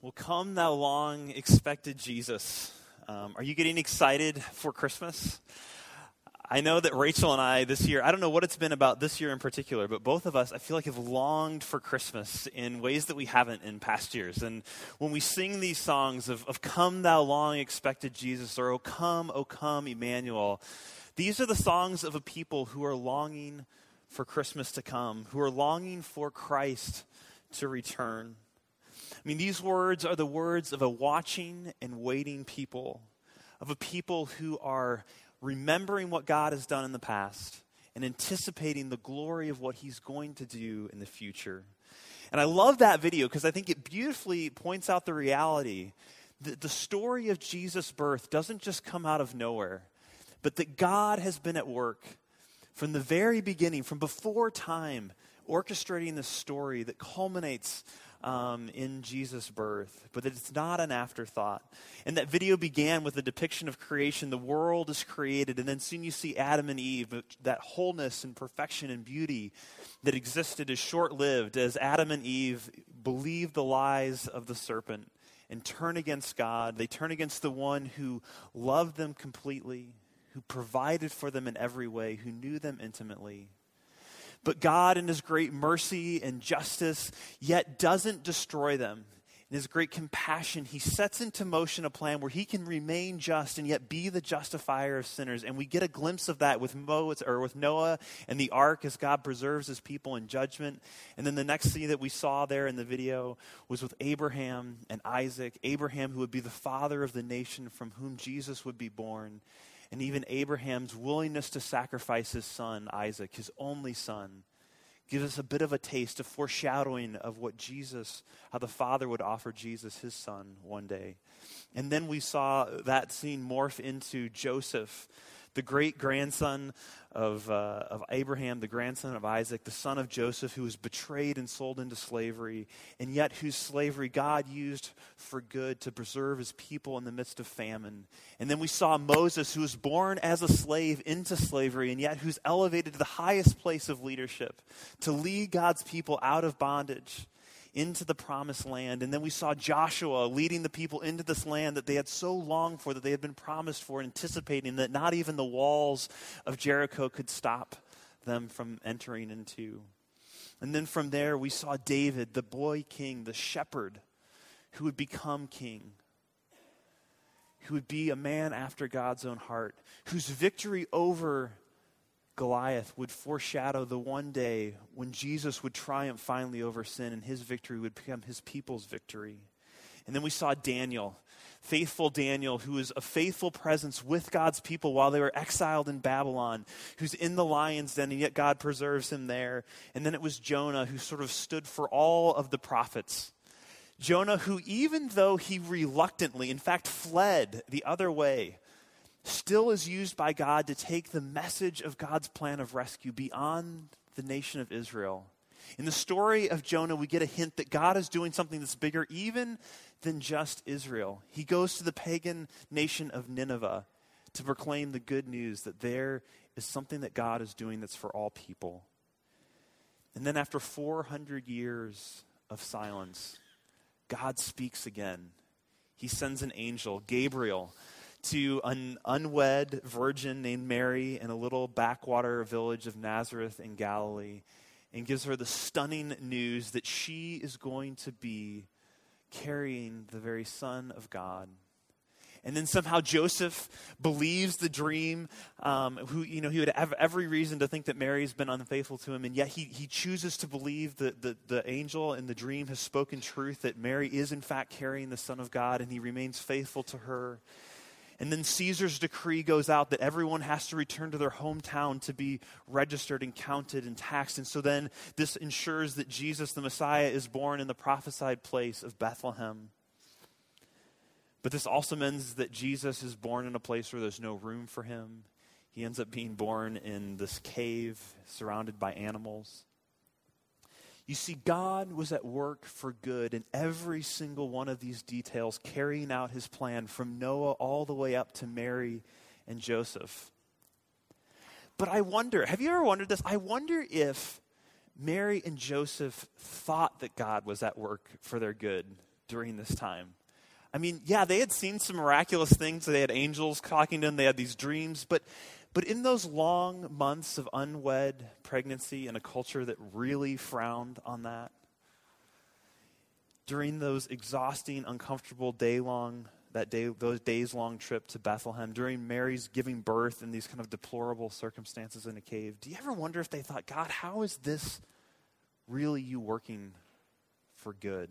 Well, come thou long expected Jesus. Um, are you getting excited for Christmas? I know that Rachel and I this year, I don't know what it's been about this year in particular, but both of us, I feel like, have longed for Christmas in ways that we haven't in past years. And when we sing these songs of, of Come Thou Long Expected Jesus, or O Come, O Come, Emmanuel, these are the songs of a people who are longing for Christmas to come, who are longing for Christ to return. I mean, these words are the words of a watching and waiting people, of a people who are remembering what God has done in the past and anticipating the glory of what He's going to do in the future. And I love that video because I think it beautifully points out the reality that the story of Jesus' birth doesn't just come out of nowhere, but that God has been at work from the very beginning, from before time, orchestrating this story that culminates um, in Jesus' birth, but that it's not an afterthought. And that video began with a depiction of creation. The world is created, and then soon you see Adam and Eve, that wholeness and perfection and beauty that existed is short lived as Adam and Eve believe the lies of the serpent and turn against God. They turn against the one who loved them completely, who provided for them in every way, who knew them intimately. But God, in His great mercy and justice, yet doesn't destroy them. In His great compassion, He sets into motion a plan where He can remain just and yet be the justifier of sinners. And we get a glimpse of that with, Mo, or with Noah and the ark as God preserves His people in judgment. And then the next scene that we saw there in the video was with Abraham and Isaac. Abraham, who would be the father of the nation from whom Jesus would be born and even Abraham's willingness to sacrifice his son, Isaac, his only son, gives us a bit of a taste, a foreshadowing of what Jesus, how the Father would offer Jesus, his son, one day. And then we saw that scene morph into Joseph the great grandson of, uh, of Abraham, the grandson of Isaac, the son of Joseph, who was betrayed and sold into slavery, and yet whose slavery God used for good to preserve his people in the midst of famine. And then we saw Moses, who was born as a slave into slavery, and yet who's elevated to the highest place of leadership to lead God's people out of bondage into the promised land. And then we saw Joshua leading the people into this land that they had so longed for, that they had been promised for, anticipating that not even the walls of Jericho could stop them from entering into. And then from there, we saw David, the boy king, the shepherd, who would become king, who would be a man after God's own heart, whose victory over Goliath would foreshadow the one day when Jesus would triumph finally over sin and his victory would become his people's victory. And then we saw Daniel, faithful Daniel, who was a faithful presence with God's people while they were exiled in Babylon, who's in the lion's den, and yet God preserves him there. And then it was Jonah, who sort of stood for all of the prophets. Jonah, who, even though he reluctantly, in fact, fled the other way, still is used by God to take the message of God's plan of rescue beyond the nation of Israel. In the story of Jonah, we get a hint that God is doing something that's bigger even than just Israel. He goes to the pagan nation of Nineveh to proclaim the good news that there is something that God is doing that's for all people. And then, after 400 years of silence, God speaks again. He sends an angel, Gabriel, to an unwed virgin named Mary in a little backwater village of Nazareth in Galilee and gives her the stunning news that she is going to be carrying the very Son of God. And then somehow Joseph believes the dream. Um, who you know he would have every reason to think that Mary's been unfaithful to him, and yet he he chooses to believe that the, the angel in the dream has spoken truth that Mary is in fact carrying the Son of God, and he remains faithful to her. And then Caesar's decree goes out that everyone has to return to their hometown to be registered and counted and taxed. And so then this ensures that Jesus, the Messiah, is born in the prophesied place of Bethlehem. But this also means that Jesus is born in a place where there's no room for him. He ends up being born in this cave surrounded by animals. You see, God was at work for good in every single one of these details, carrying out his plan from Noah all the way up to Mary and Joseph. But I wonder, have you ever wondered this? I wonder if Mary and Joseph thought that God was at work for their good during this time. I mean, yeah, they had seen some miraculous things. They had angels talking to them, they had these dreams, but but in those long months of unwed pregnancy in a culture that really frowned on that, during those exhausting, uncomfortable day long that day, those days long trip to Bethlehem, during Mary's giving birth in these kind of deplorable circumstances in a cave, do you ever wonder if they thought, God, how is this really you working for good?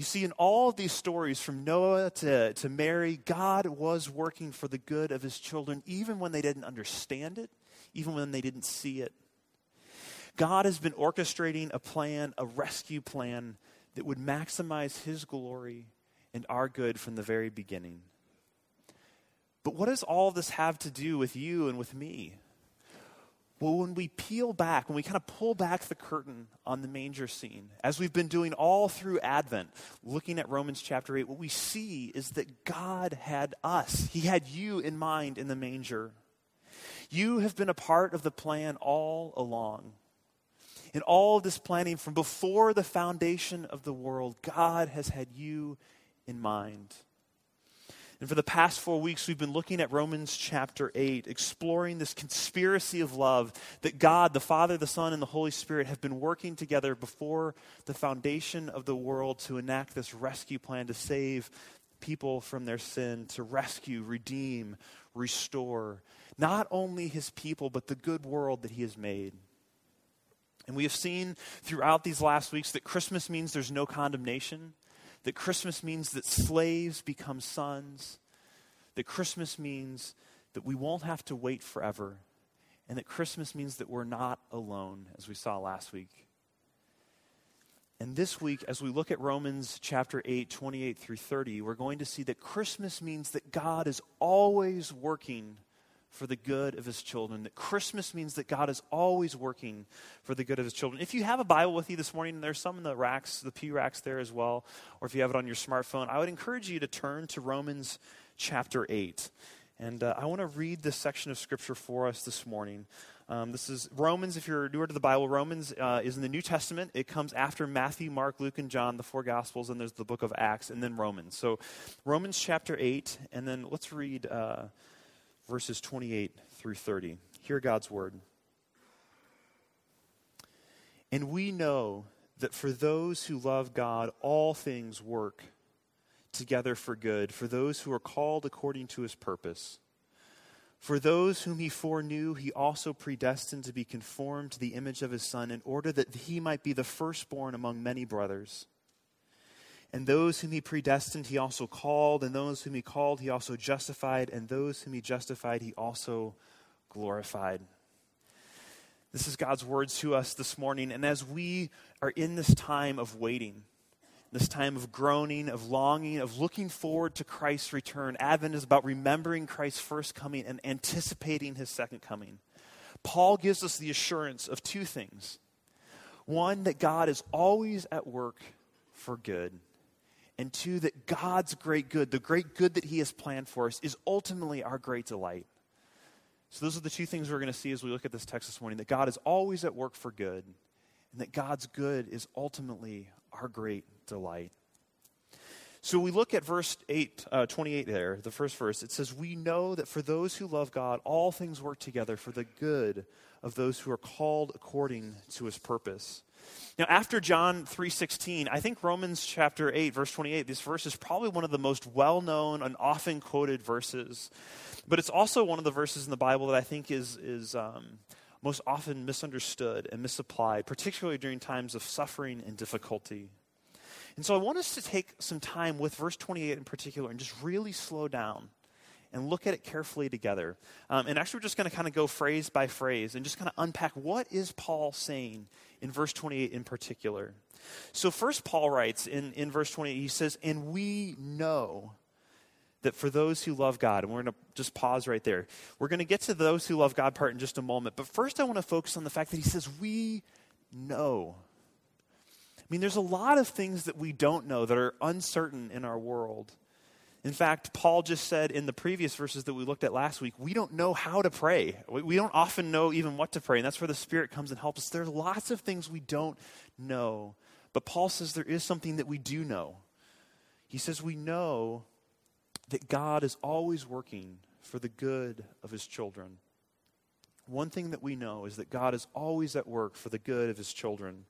You see, in all of these stories from Noah to, to Mary, God was working for the good of his children, even when they didn't understand it, even when they didn't see it. God has been orchestrating a plan, a rescue plan that would maximize his glory and our good from the very beginning. But what does all this have to do with you and with me? Well, when we peel back, when we kind of pull back the curtain on the manger scene, as we've been doing all through Advent, looking at Romans chapter 8, what we see is that God had us. He had you in mind in the manger. You have been a part of the plan all along. In all this planning from before the foundation of the world, God has had you in mind. And for the past four weeks, we've been looking at Romans chapter 8, exploring this conspiracy of love that God, the Father, the Son, and the Holy Spirit have been working together before the foundation of the world to enact this rescue plan to save people from their sin, to rescue, redeem, restore not only his people, but the good world that he has made. And we have seen throughout these last weeks that Christmas means there's no condemnation that Christmas means that slaves become sons, that Christmas means that we won't have to wait forever, and that Christmas means that we're not alone, as we saw last week. And this week, as we look at Romans chapter 8, 28 through 30, we're going to see that Christmas means that God is always working for the good of his children. That Christmas means that God is always working for the good of his children. If you have a Bible with you this morning, there's some in the racks, the pew racks there as well, or if you have it on your smartphone, I would encourage you to turn to Romans chapter 8. And uh, I want to read this section of scripture for us this morning. Um, this is Romans, if you're newer to the Bible, Romans uh, is in the New Testament. It comes after Matthew, Mark, Luke, and John, the four Gospels, and there's the book of Acts, and then Romans. So, Romans chapter 8, and then let's read. Uh, verses 28 through 30. Hear God's word. And we know that for those who love God, all things work together for good, for those who are called according to his purpose. For those whom he foreknew, he also predestined to be conformed to the image of his Son, in order that he might be the firstborn among many brothers. And those whom he predestined, he also called. And those whom he called, he also justified. And those whom he justified, he also glorified. This is God's words to us this morning. And as we are in this time of waiting, this time of groaning, of longing, of looking forward to Christ's return, Advent is about remembering Christ's first coming and anticipating his second coming. Paul gives us the assurance of two things one, that God is always at work for good and two, that God's great good, the great good that He has planned for us, is ultimately our great delight. So, those are the two things we're going to see as we look at this text this morning that God is always at work for good, and that God's good is ultimately our great delight. So we look at verse 8, uh, 28 there, the first verse. It says, We know that for those who love God, all things work together for the good of those who are called according to his purpose. Now, after John 3.16, I think Romans chapter 8, verse 28, this verse is probably one of the most well-known and often quoted verses. But it's also one of the verses in the Bible that I think is, is um, most often misunderstood and misapplied, particularly during times of suffering and difficulty. And so I want us to take some time with verse 28 in particular and just really slow down and look at it carefully together. Um, and actually, we're just going to kind of go phrase by phrase and just kind of unpack what is Paul saying in verse 28 in particular. So, first, Paul writes in, in verse 28, he says, And we know that for those who love God, and we're going to just pause right there. We're going to get to those who love God part in just a moment. But first, I want to focus on the fact that he says, We know. I mean, there's a lot of things that we don't know that are uncertain in our world. In fact, Paul just said in the previous verses that we looked at last week, we don't know how to pray. We don't often know even what to pray, and that's where the Spirit comes and helps us. There's lots of things we don't know. But Paul says there is something that we do know. He says we know that God is always working for the good of his children. One thing that we know is that God is always at work for the good of his children.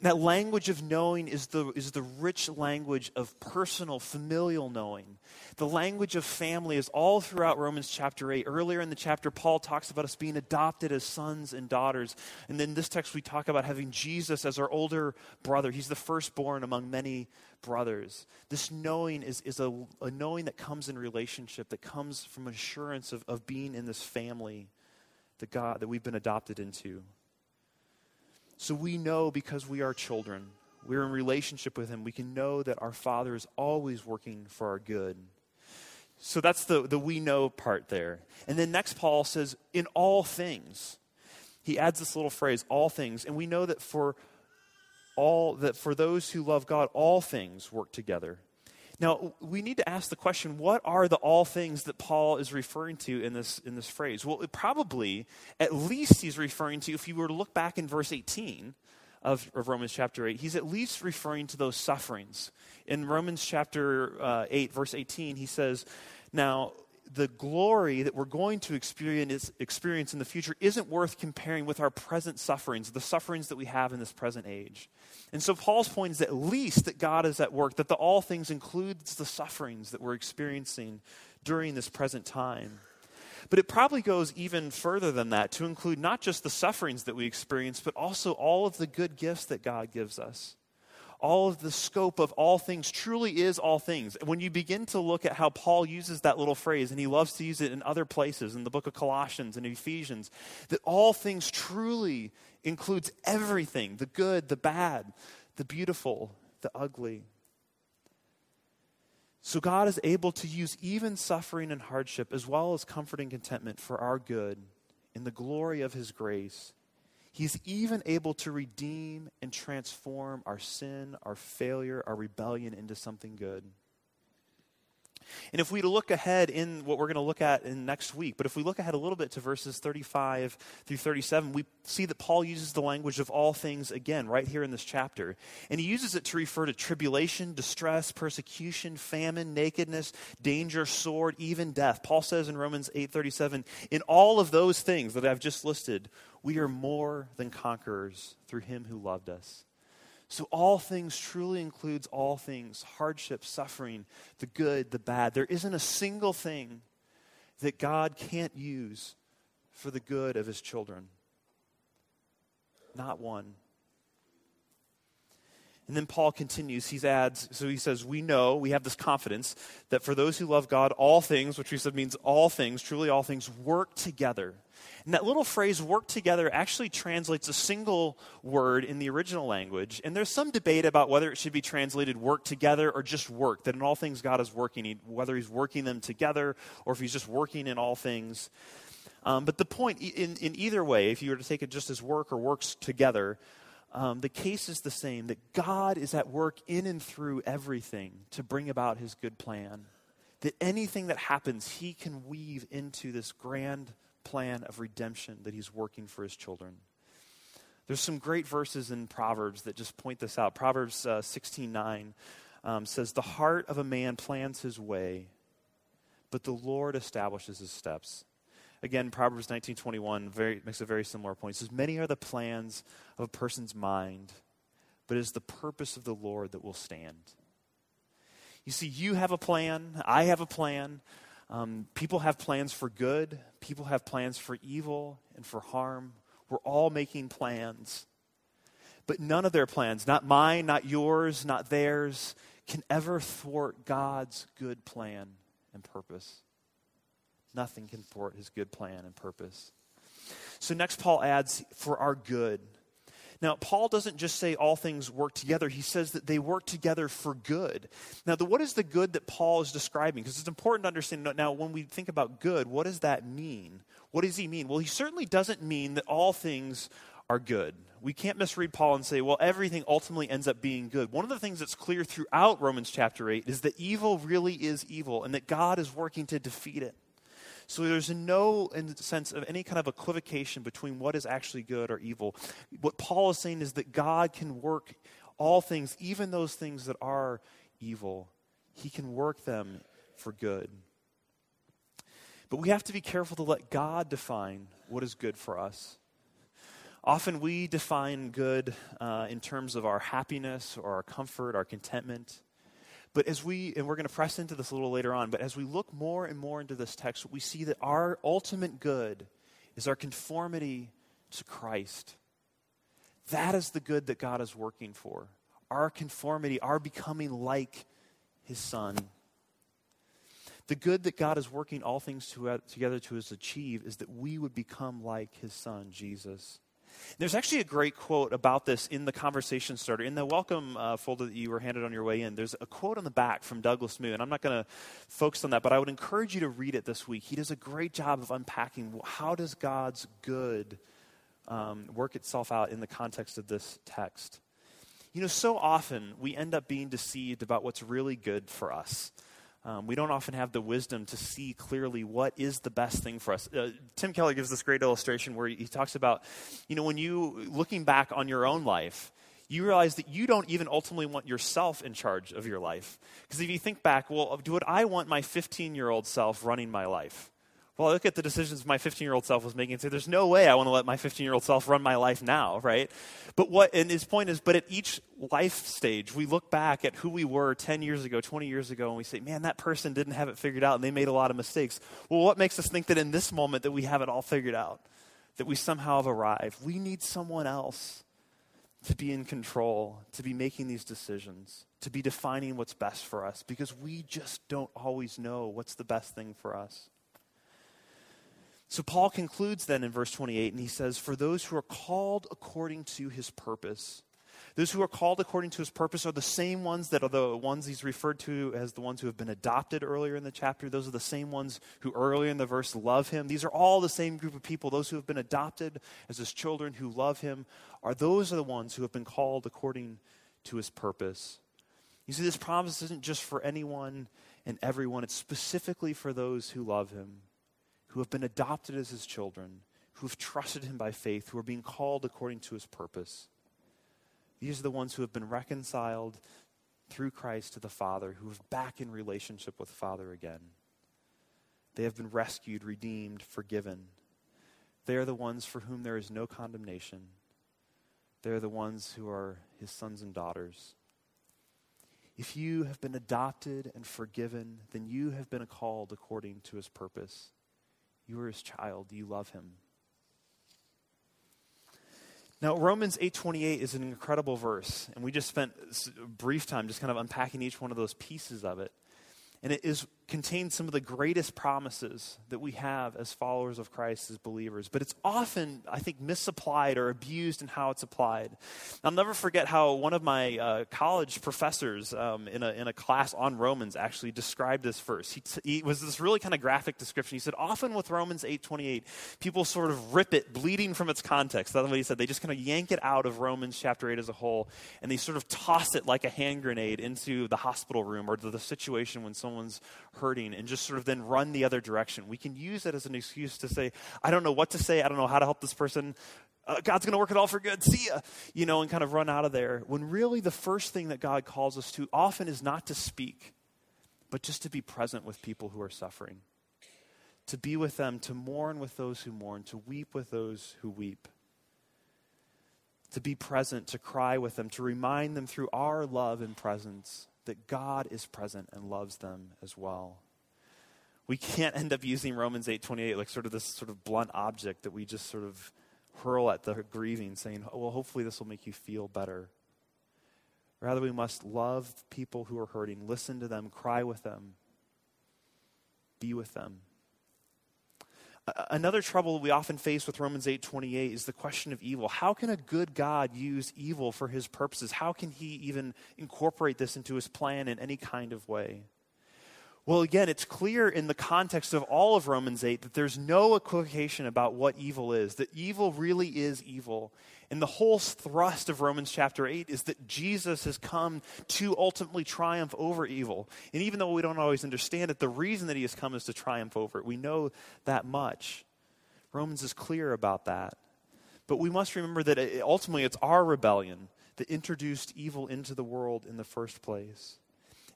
that language of knowing is the, is the rich language of personal, familial knowing. The language of family is all throughout Romans chapter 8. Earlier in the chapter, Paul talks about us being adopted as sons and daughters. And then this text, we talk about having Jesus as our older brother. He's the firstborn among many brothers. This knowing is, is a, a knowing that comes in relationship, that comes from assurance of, of being in this family the God that we've been adopted into. So we know because we are children, we're in relationship with Him, we can know that our Father is always working for our good. So that's the, the we know part there. And then next, Paul says, in all things. He adds this little phrase, all things. And we know that for all that for those who love God, all things work together now, we need to ask the question what are the all things that Paul is referring to in this, in this phrase? Well, probably, at least, he's referring to, if you were to look back in verse 18 of, of Romans chapter 8, he's at least referring to those sufferings. In Romans chapter uh, 8, verse 18, he says, Now, the glory that we're going to experience, experience in the future isn't worth comparing with our present sufferings, the sufferings that we have in this present age. And so Paul's point is at least that God is at work, that the all things includes the sufferings that we're experiencing during this present time. But it probably goes even further than that to include not just the sufferings that we experience, but also all of the good gifts that God gives us all of the scope of all things truly is all things. When you begin to look at how Paul uses that little phrase, and he loves to use it in other places, in the book of Colossians and Ephesians, that all things truly includes everything the good, the bad, the beautiful, the ugly. So God is able to use even suffering and hardship as well as comfort and contentment for our good in the glory of his grace He's even able to redeem and transform our sin, our failure, our rebellion into something good. And if we look ahead in what we're going to look at in next week, but if we look ahead a little bit to verses 35 through 37, we see that Paul uses the language of all things again right here in this chapter. And he uses it to refer to tribulation, distress, persecution, famine, nakedness, danger, sword, even death. Paul says in Romans 8:37, in all of those things that I've just listed, we are more than conquerors through him who loved us. So, all things truly includes all things hardship, suffering, the good, the bad. There isn't a single thing that God can't use for the good of his children. Not one. And then Paul continues. He adds, so he says, We know, we have this confidence that for those who love God, all things, which we said means all things, truly all things, work together and that little phrase, work together, actually translates a single word in the original language. And there's some debate about whether it should be translated work together or just work, that in all things God is working, whether he's working them together or if he's just working in all things. Um, but the point, in, in either way, if you were to take it just as work or works together, um, the case is the same that God is at work in and through everything to bring about his good plan. That anything that happens, he can weave into this grand plan of redemption that he's working for his children. There's some great verses in Proverbs that just point this out. Proverbs uh, 16 9 um, says, The heart of a man plans his way, but the Lord establishes his steps. Again, Proverbs 19:21 very, makes a very similar point. It says, "Many are the plans of a person's mind, but it is the purpose of the Lord that will stand." You see, you have a plan, I have a plan, um, people have plans for good, people have plans for evil and for harm. We're all making plans. But none of their plans, not mine, not yours, not theirs, can ever thwart God's good plan and purpose. Nothing can thwart his good plan and purpose. So, next, Paul adds, for our good. Now, Paul doesn't just say all things work together, he says that they work together for good. Now, the, what is the good that Paul is describing? Because it's important to understand now, when we think about good, what does that mean? What does he mean? Well, he certainly doesn't mean that all things are good. We can't misread Paul and say, well, everything ultimately ends up being good. One of the things that's clear throughout Romans chapter 8 is that evil really is evil and that God is working to defeat it. So there's no sense of any kind of equivocation between what is actually good or evil. What Paul is saying is that God can work all things, even those things that are evil. He can work them for good. But we have to be careful to let God define what is good for us. Often we define good uh, in terms of our happiness or our comfort, our contentment. But as we, and we're going to press into this a little later on, but as we look more and more into this text, we see that our ultimate good is our conformity to Christ. That is the good that God is working for. Our conformity, our becoming like his son. The good that God is working all things to, together to achieve is that we would become like his son, Jesus. There's actually a great quote about this in the conversation starter. In the welcome uh, folder that you were handed on your way in, there's a quote on the back from Douglas Moo, and I'm not going to focus on that, but I would encourage you to read it this week. He does a great job of unpacking how does God's good um, work itself out in the context of this text. You know, so often we end up being deceived about what's really good for us. Um, we don't often have the wisdom to see clearly what is the best thing for us. Uh, Tim Keller gives this great illustration where he talks about, you know, when you, looking back on your own life, you realize that you don't even ultimately want yourself in charge of your life. Because if you think back, well, would I want my 15 year old self running my life? Well, I look at the decisions my 15 year old self was making and say, there's no way I want to let my 15 year old self run my life now, right? But what, and his point is, but at each life stage, we look back at who we were 10 years ago, 20 years ago, and we say, man, that person didn't have it figured out and they made a lot of mistakes. Well, what makes us think that in this moment that we have it all figured out? That we somehow have arrived? We need someone else to be in control, to be making these decisions, to be defining what's best for us, because we just don't always know what's the best thing for us. So Paul concludes then in verse 28, and he says, For those who are called according to his purpose, those who are called according to his purpose are the same ones that are the ones he's referred to as the ones who have been adopted earlier in the chapter. Those are the same ones who earlier in the verse love him. These are all the same group of people. Those who have been adopted as his children who love him are those are the ones who have been called according to his purpose. You see, this promise isn't just for anyone and everyone, it's specifically for those who love him who have been adopted as his children, who have trusted him by faith, who are being called according to his purpose. These are the ones who have been reconciled through Christ to the Father, who have back in relationship with the Father again. They have been rescued, redeemed, forgiven. They are the ones for whom there is no condemnation. They are the ones who are his sons and daughters. If you have been adopted and forgiven, then you have been called according to his purpose. You are his child. You love him. Now, Romans 8:28 is an incredible verse, and we just spent a brief time just kind of unpacking each one of those pieces of it. And it is contains some of the greatest promises that we have as followers of Christ as believers. But it's often, I think, misapplied or abused in how it's applied. I'll never forget how one of my uh, college professors um, in, a, in a class on Romans actually described this verse. He, t- he was this really kind of graphic description. He said, often with Romans 8.28, people sort of rip it, bleeding from its context. That's what he said. They just kind of yank it out of Romans chapter 8 as a whole, and they sort of toss it like a hand grenade into the hospital room or the situation when someone's hurting and just sort of then run the other direction. We can use it as an excuse to say, I don't know what to say. I don't know how to help this person. Uh, God's going to work it all for good. See ya. You know, and kind of run out of there. When really the first thing that God calls us to often is not to speak, but just to be present with people who are suffering. To be with them, to mourn with those who mourn, to weep with those who weep to be present, to cry with them, to remind them through our love and presence that God is present and loves them as well. We can't end up using Romans 8:28 like sort of this sort of blunt object that we just sort of hurl at the grieving saying, oh, "Well, hopefully this will make you feel better." Rather, we must love people who are hurting, listen to them, cry with them, be with them. Another trouble we often face with Romans 8:28 is the question of evil. How can a good God use evil for his purposes? How can he even incorporate this into his plan in any kind of way? Well, again, it's clear in the context of all of Romans 8 that there's no equivocation about what evil is, that evil really is evil. And the whole thrust of Romans chapter 8 is that Jesus has come to ultimately triumph over evil. And even though we don't always understand it, the reason that he has come is to triumph over it. We know that much. Romans is clear about that. But we must remember that ultimately it's our rebellion that introduced evil into the world in the first place.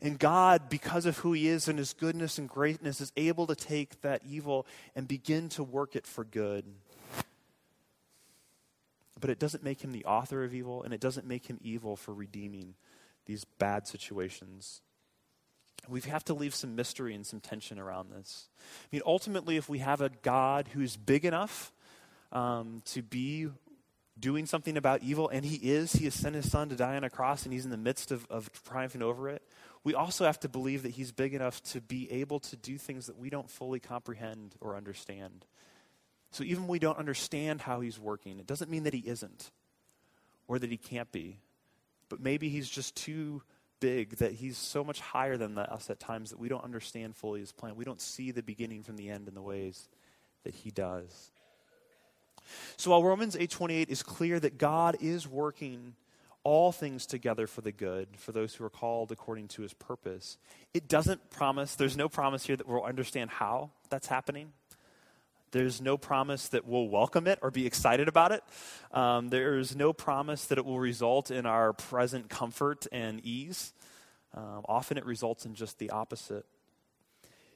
And God, because of who He is and His goodness and greatness, is able to take that evil and begin to work it for good. But it doesn't make Him the author of evil, and it doesn't make Him evil for redeeming these bad situations. We have to leave some mystery and some tension around this. I mean, ultimately, if we have a God who's big enough um, to be doing something about evil, and he is, he has sent his son to die on a cross, and he's in the midst of, of triumphing over it, we also have to believe that he's big enough to be able to do things that we don't fully comprehend or understand. So even we don't understand how he's working, it doesn't mean that he isn't or that he can't be. But maybe he's just too big that he's so much higher than us at times that we don't understand fully his plan. We don't see the beginning from the end in the ways that he does. So while Romans 8:28 is clear that God is working all things together for the good for those who are called according to his purpose. It doesn't promise, there's no promise here that we'll understand how that's happening. There's no promise that we'll welcome it or be excited about it. Um, there's no promise that it will result in our present comfort and ease. Um, often it results in just the opposite.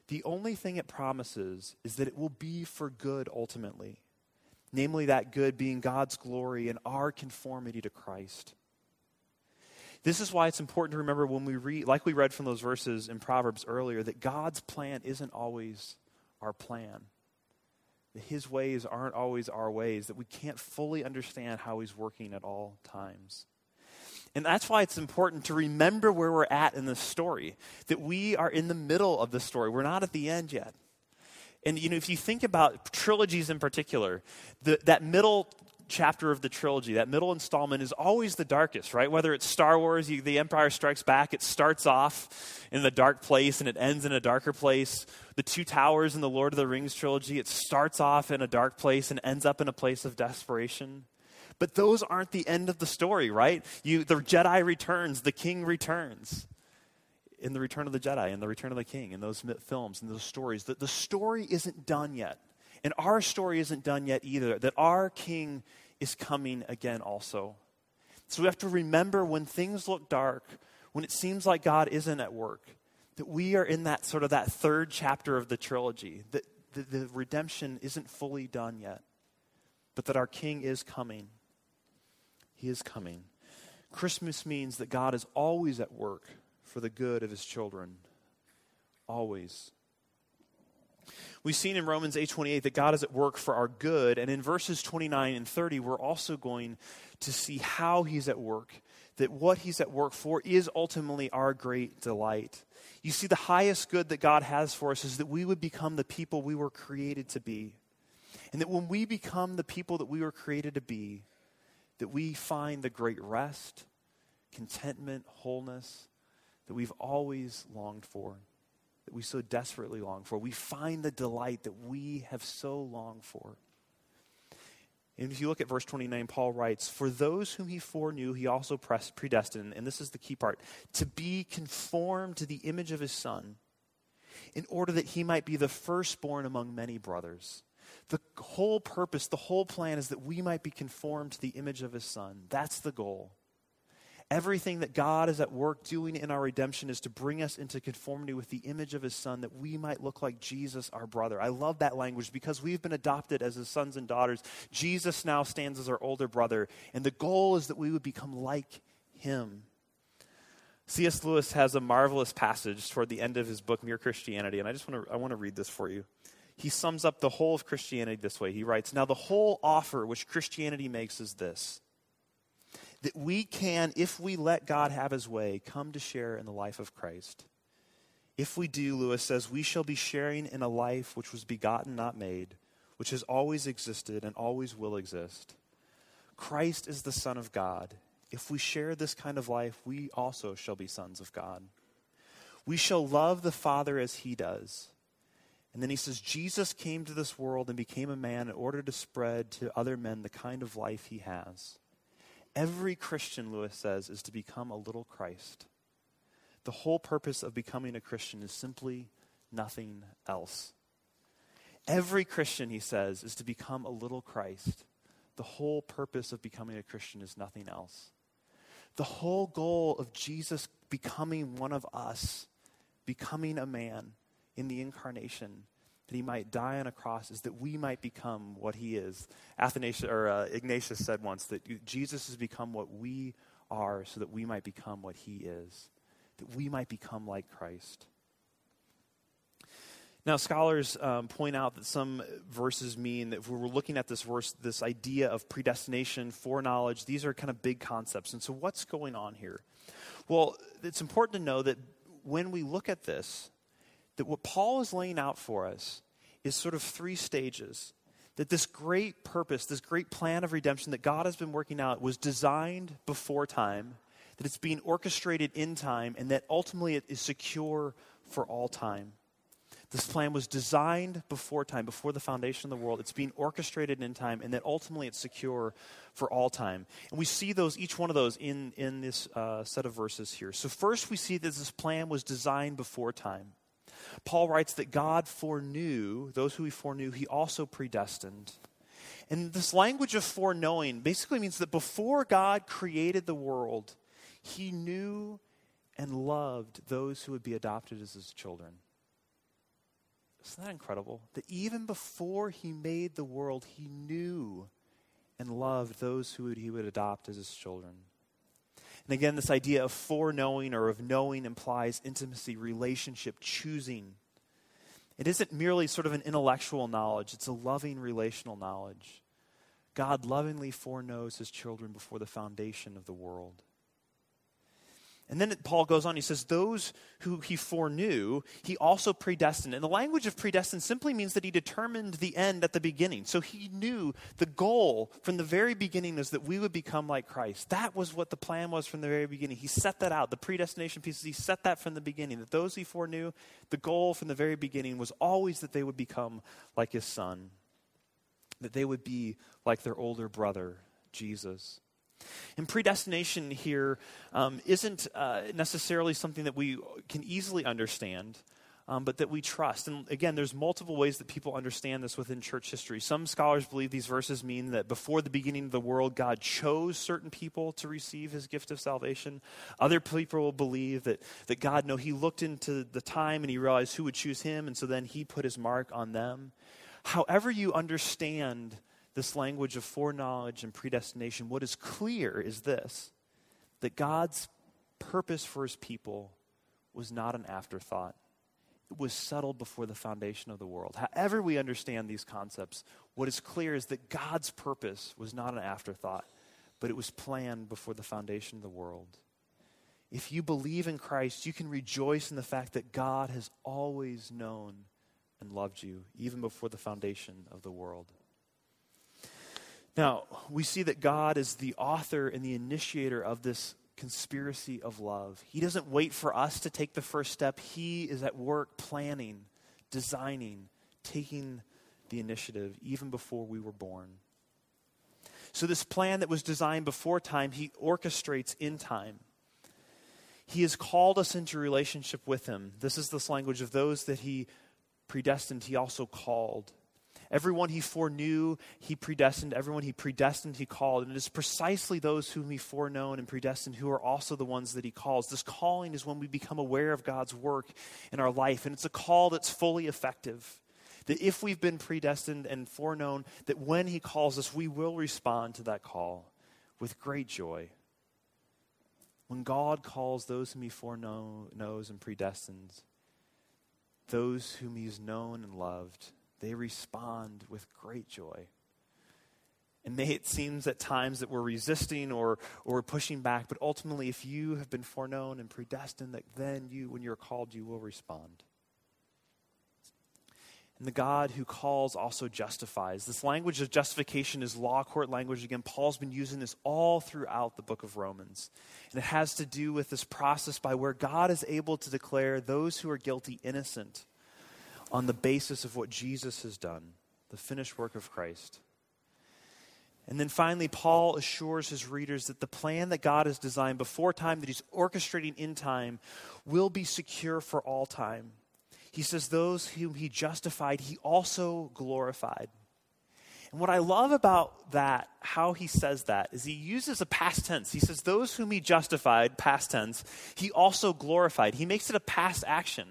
The only thing it promises is that it will be for good ultimately, namely, that good being God's glory and our conformity to Christ. This is why it's important to remember when we read, like we read from those verses in Proverbs earlier, that God's plan isn't always our plan. That his ways aren't always our ways, that we can't fully understand how he's working at all times. And that's why it's important to remember where we're at in the story, that we are in the middle of the story. We're not at the end yet. And you know, if you think about trilogies in particular, the, that middle chapter of the trilogy, that middle installment, is always the darkest, right? Whether it's Star Wars, you, The Empire Strikes Back, it starts off in the dark place and it ends in a darker place. The Two Towers in the Lord of the Rings trilogy, it starts off in a dark place and ends up in a place of desperation. But those aren't the end of the story, right? You, the Jedi returns, the king returns. In the Return of the Jedi and the Return of the King, in those films and those stories, that the story isn't done yet. And our story isn't done yet either, that our king is coming again also. So we have to remember when things look dark, when it seems like God isn't at work, that we are in that sort of that third chapter of the trilogy, that the, the redemption isn't fully done yet, but that our king is coming. He is coming. Christmas means that God is always at work for the good of his children. Always. We've seen in Romans 8:28 that God is at work for our good, and in verses 29 and 30 we're also going to see how he's at work, that what he's at work for is ultimately our great delight. You see the highest good that God has for us is that we would become the people we were created to be. And that when we become the people that we were created to be, that we find the great rest, contentment, wholeness that we've always longed for that we so desperately long for. We find the delight that we have so longed for. And if you look at verse 29, Paul writes, For those whom he foreknew, he also predestined, and this is the key part, to be conformed to the image of his Son, in order that he might be the firstborn among many brothers. The whole purpose, the whole plan is that we might be conformed to the image of his Son. That's the goal. Everything that God is at work doing in our redemption is to bring us into conformity with the image of his son that we might look like Jesus, our brother. I love that language because we've been adopted as his sons and daughters. Jesus now stands as our older brother, and the goal is that we would become like him. C.S. Lewis has a marvelous passage toward the end of his book, Mere Christianity, and I just want to, I want to read this for you. He sums up the whole of Christianity this way. He writes Now, the whole offer which Christianity makes is this that we can, if we let God have his way, come to share in the life of Christ. If we do, Lewis says, we shall be sharing in a life which was begotten, not made, which has always existed and always will exist. Christ is the Son of God. If we share this kind of life, we also shall be sons of God. We shall love the Father as he does. And then he says, Jesus came to this world and became a man in order to spread to other men the kind of life he has. Every Christian, Lewis says, is to become a little Christ. The whole purpose of becoming a Christian is simply nothing else. Every Christian, he says, is to become a little Christ. The whole purpose of becoming a Christian is nothing else. The whole goal of Jesus becoming one of us, becoming a man in the incarnation, that he might die on a cross, is that we might become what he is. Athanasius, or, uh, Ignatius said once that Jesus has become what we are so that we might become what he is, that we might become like Christ. Now, scholars um, point out that some verses mean that if we're looking at this verse, this idea of predestination, foreknowledge, these are kind of big concepts. And so, what's going on here? Well, it's important to know that when we look at this, that what Paul is laying out for us is sort of three stages. That this great purpose, this great plan of redemption that God has been working out was designed before time, that it's being orchestrated in time, and that ultimately it is secure for all time. This plan was designed before time, before the foundation of the world. It's being orchestrated in time, and that ultimately it's secure for all time. And we see those, each one of those, in, in this uh, set of verses here. So, first, we see that this plan was designed before time. Paul writes that God foreknew, those who he foreknew, he also predestined. And this language of foreknowing basically means that before God created the world, he knew and loved those who would be adopted as his children. Isn't that incredible? That even before he made the world, he knew and loved those who he would adopt as his children. And again, this idea of foreknowing or of knowing implies intimacy, relationship, choosing. It isn't merely sort of an intellectual knowledge, it's a loving relational knowledge. God lovingly foreknows his children before the foundation of the world. And then Paul goes on, he says, Those who he foreknew, he also predestined. And the language of predestined simply means that he determined the end at the beginning. So he knew the goal from the very beginning is that we would become like Christ. That was what the plan was from the very beginning. He set that out. The predestination pieces, he set that from the beginning. That those he foreknew, the goal from the very beginning was always that they would become like his son, that they would be like their older brother, Jesus. And predestination here um, not uh, necessarily something that we can easily understand, um, but that we trust. And again, there's multiple ways that people understand this within church history. Some scholars believe these verses mean that before the beginning of the world, God chose certain people to receive his gift of salvation. Other people will believe that, that God, no, he looked into the time and he realized who would choose him, and so then he put his mark on them. However, you understand this language of foreknowledge and predestination, what is clear is this that God's purpose for his people was not an afterthought. It was settled before the foundation of the world. However, we understand these concepts, what is clear is that God's purpose was not an afterthought, but it was planned before the foundation of the world. If you believe in Christ, you can rejoice in the fact that God has always known and loved you, even before the foundation of the world. Now, we see that God is the author and the initiator of this conspiracy of love. He doesn't wait for us to take the first step, He is at work planning, designing, taking the initiative even before we were born. So, this plan that was designed before time, He orchestrates in time. He has called us into relationship with Him. This is this language of those that He predestined, He also called. Everyone he foreknew, he predestined. Everyone he predestined, he called. And it is precisely those whom he foreknown and predestined who are also the ones that he calls. This calling is when we become aware of God's work in our life. And it's a call that's fully effective. That if we've been predestined and foreknown, that when he calls us, we will respond to that call with great joy. When God calls those whom he foreknows and predestines, those whom he's known and loved, they respond with great joy. And may it seems at times that we're resisting or, or pushing back, but ultimately, if you have been foreknown and predestined, that then you, when you're called, you will respond. And the God who calls also justifies. This language of justification is law court language. Again, Paul's been using this all throughout the book of Romans. And it has to do with this process by where God is able to declare those who are guilty innocent on the basis of what Jesus has done, the finished work of Christ. And then finally, Paul assures his readers that the plan that God has designed before time, that he's orchestrating in time, will be secure for all time. He says, Those whom he justified, he also glorified. And what I love about that, how he says that, is he uses a past tense. He says, Those whom he justified, past tense, he also glorified. He makes it a past action.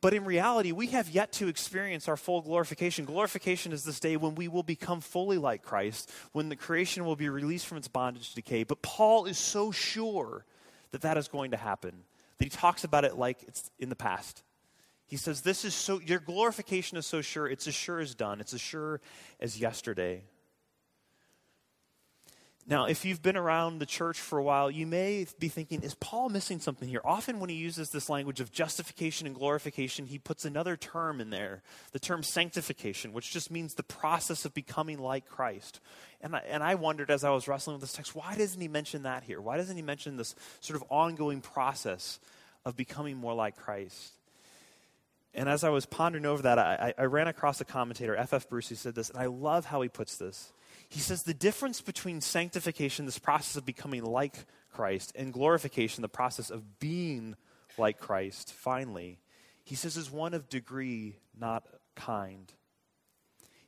But in reality, we have yet to experience our full glorification. Glorification is this day when we will become fully like Christ, when the creation will be released from its bondage to decay. But Paul is so sure that that is going to happen that he talks about it like it's in the past. He says, This is so, your glorification is so sure, it's as sure as done, it's as sure as yesterday. Now, if you've been around the church for a while, you may be thinking, is Paul missing something here? Often, when he uses this language of justification and glorification, he puts another term in there, the term sanctification, which just means the process of becoming like Christ. And I, and I wondered as I was wrestling with this text, why doesn't he mention that here? Why doesn't he mention this sort of ongoing process of becoming more like Christ? And as I was pondering over that, I, I ran across a commentator, F.F. Bruce, who said this, and I love how he puts this. He says the difference between sanctification, this process of becoming like Christ, and glorification, the process of being like Christ, finally, he says is one of degree, not kind.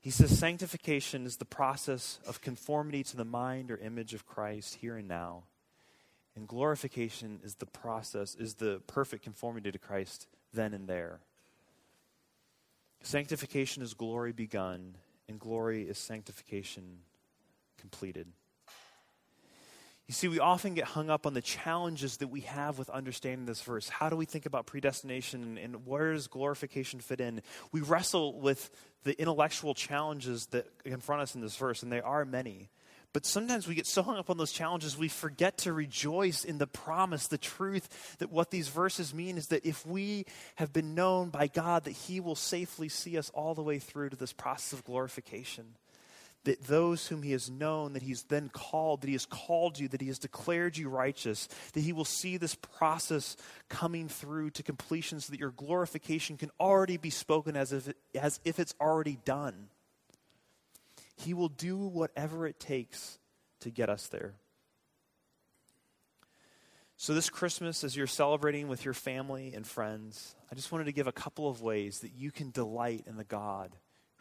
He says sanctification is the process of conformity to the mind or image of Christ here and now. And glorification is the process, is the perfect conformity to Christ then and there. Sanctification is glory begun, and glory is sanctification completed. You see, we often get hung up on the challenges that we have with understanding this verse. How do we think about predestination and where does glorification fit in? We wrestle with the intellectual challenges that confront us in this verse, and they are many. But sometimes we get so hung up on those challenges, we forget to rejoice in the promise, the truth that what these verses mean is that if we have been known by God, that He will safely see us all the way through to this process of glorification that those whom he has known, that he's then called, that he has called you, that he has declared you righteous, that he will see this process coming through to completion so that your glorification can already be spoken as if, it, as if it's already done. He will do whatever it takes to get us there. So, this Christmas, as you're celebrating with your family and friends, I just wanted to give a couple of ways that you can delight in the God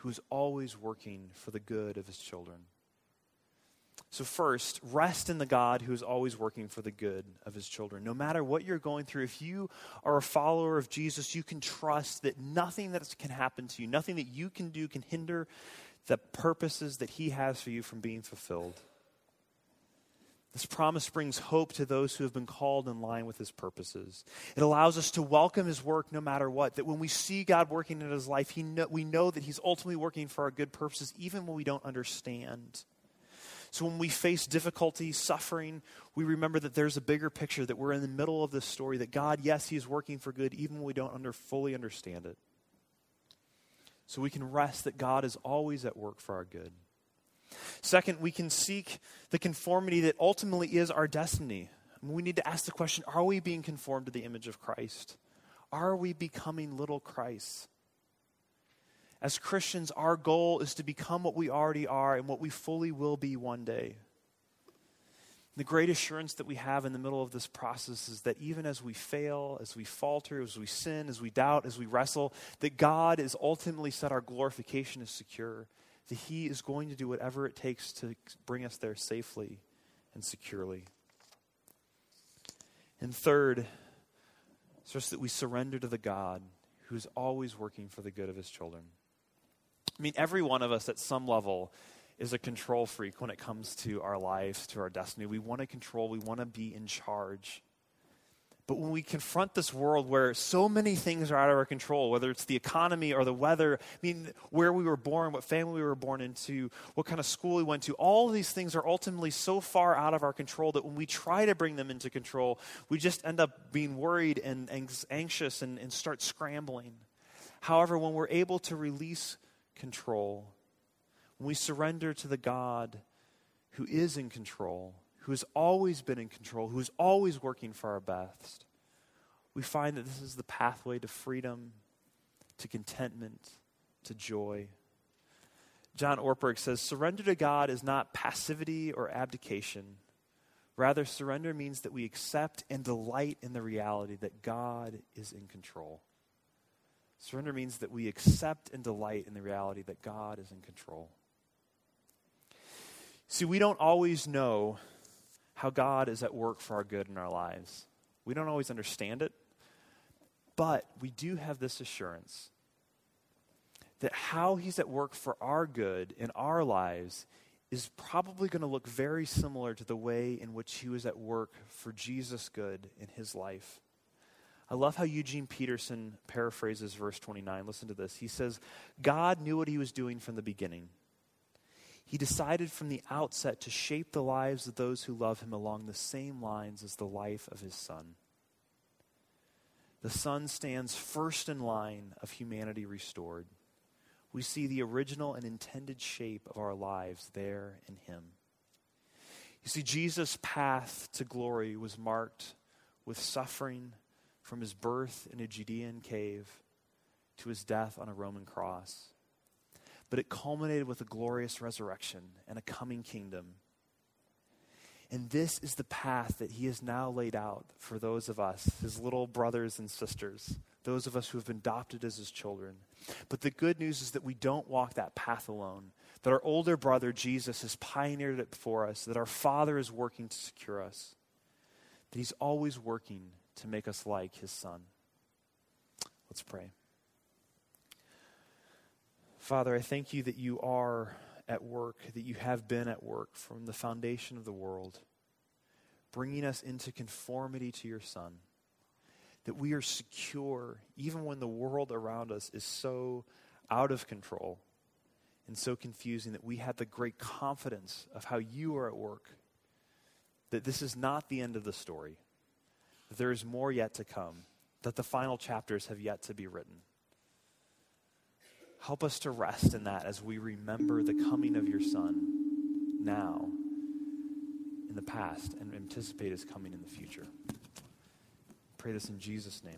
who's always working for the good of his children. So, first, rest in the God who is always working for the good of his children. No matter what you're going through, if you are a follower of Jesus, you can trust that nothing that can happen to you, nothing that you can do, can hinder the purposes that he has for you from being fulfilled. This promise brings hope to those who have been called in line with his purposes. It allows us to welcome his work no matter what. That when we see God working in his life, he know, we know that he's ultimately working for our good purposes, even when we don't understand. So when we face difficulty, suffering, we remember that there's a bigger picture, that we're in the middle of this story, that God, yes, he is working for good, even when we don't under, fully understand it. So we can rest that God is always at work for our good. Second, we can seek the conformity that ultimately is our destiny. We need to ask the question are we being conformed to the image of Christ? Are we becoming little Christ? As Christians, our goal is to become what we already are and what we fully will be one day. The great assurance that we have in the middle of this process is that even as we fail, as we falter, as we sin, as we doubt, as we wrestle, that God is ultimately said our glorification is secure that He is going to do whatever it takes to bring us there safely and securely. And third, it's just that we surrender to the God who is always working for the good of His children. I mean, every one of us at some level is a control freak when it comes to our lives, to our destiny. We want to control, we want to be in charge. But when we confront this world where so many things are out of our control, whether it's the economy or the weather, I mean, where we were born, what family we were born into, what kind of school we went to, all these things are ultimately so far out of our control that when we try to bring them into control, we just end up being worried and anxious and, and start scrambling. However, when we're able to release control, when we surrender to the God who is in control, who has always been in control, who is always working for our best, we find that this is the pathway to freedom, to contentment, to joy. John Ortberg says surrender to God is not passivity or abdication. Rather, surrender means that we accept and delight in the reality that God is in control. Surrender means that we accept and delight in the reality that God is in control. See, we don't always know how God is at work for our good in our lives. We don't always understand it, but we do have this assurance that how He's at work for our good in our lives is probably going to look very similar to the way in which He was at work for Jesus' good in His life. I love how Eugene Peterson paraphrases verse 29. Listen to this. He says, God knew what He was doing from the beginning. He decided from the outset to shape the lives of those who love him along the same lines as the life of his son. The son stands first in line of humanity restored. We see the original and intended shape of our lives there in him. You see, Jesus' path to glory was marked with suffering from his birth in a Judean cave to his death on a Roman cross but it culminated with a glorious resurrection and a coming kingdom. And this is the path that he has now laid out for those of us, his little brothers and sisters, those of us who have been adopted as his children. But the good news is that we don't walk that path alone, that our older brother Jesus has pioneered it for us, that our Father is working to secure us, that he's always working to make us like his Son. Let's pray. Father, I thank you that you are at work, that you have been at work from the foundation of the world, bringing us into conformity to your Son, that we are secure even when the world around us is so out of control and so confusing, that we have the great confidence of how you are at work, that this is not the end of the story, that there is more yet to come, that the final chapters have yet to be written. Help us to rest in that as we remember the coming of your Son now, in the past, and anticipate his coming in the future. Pray this in Jesus' name.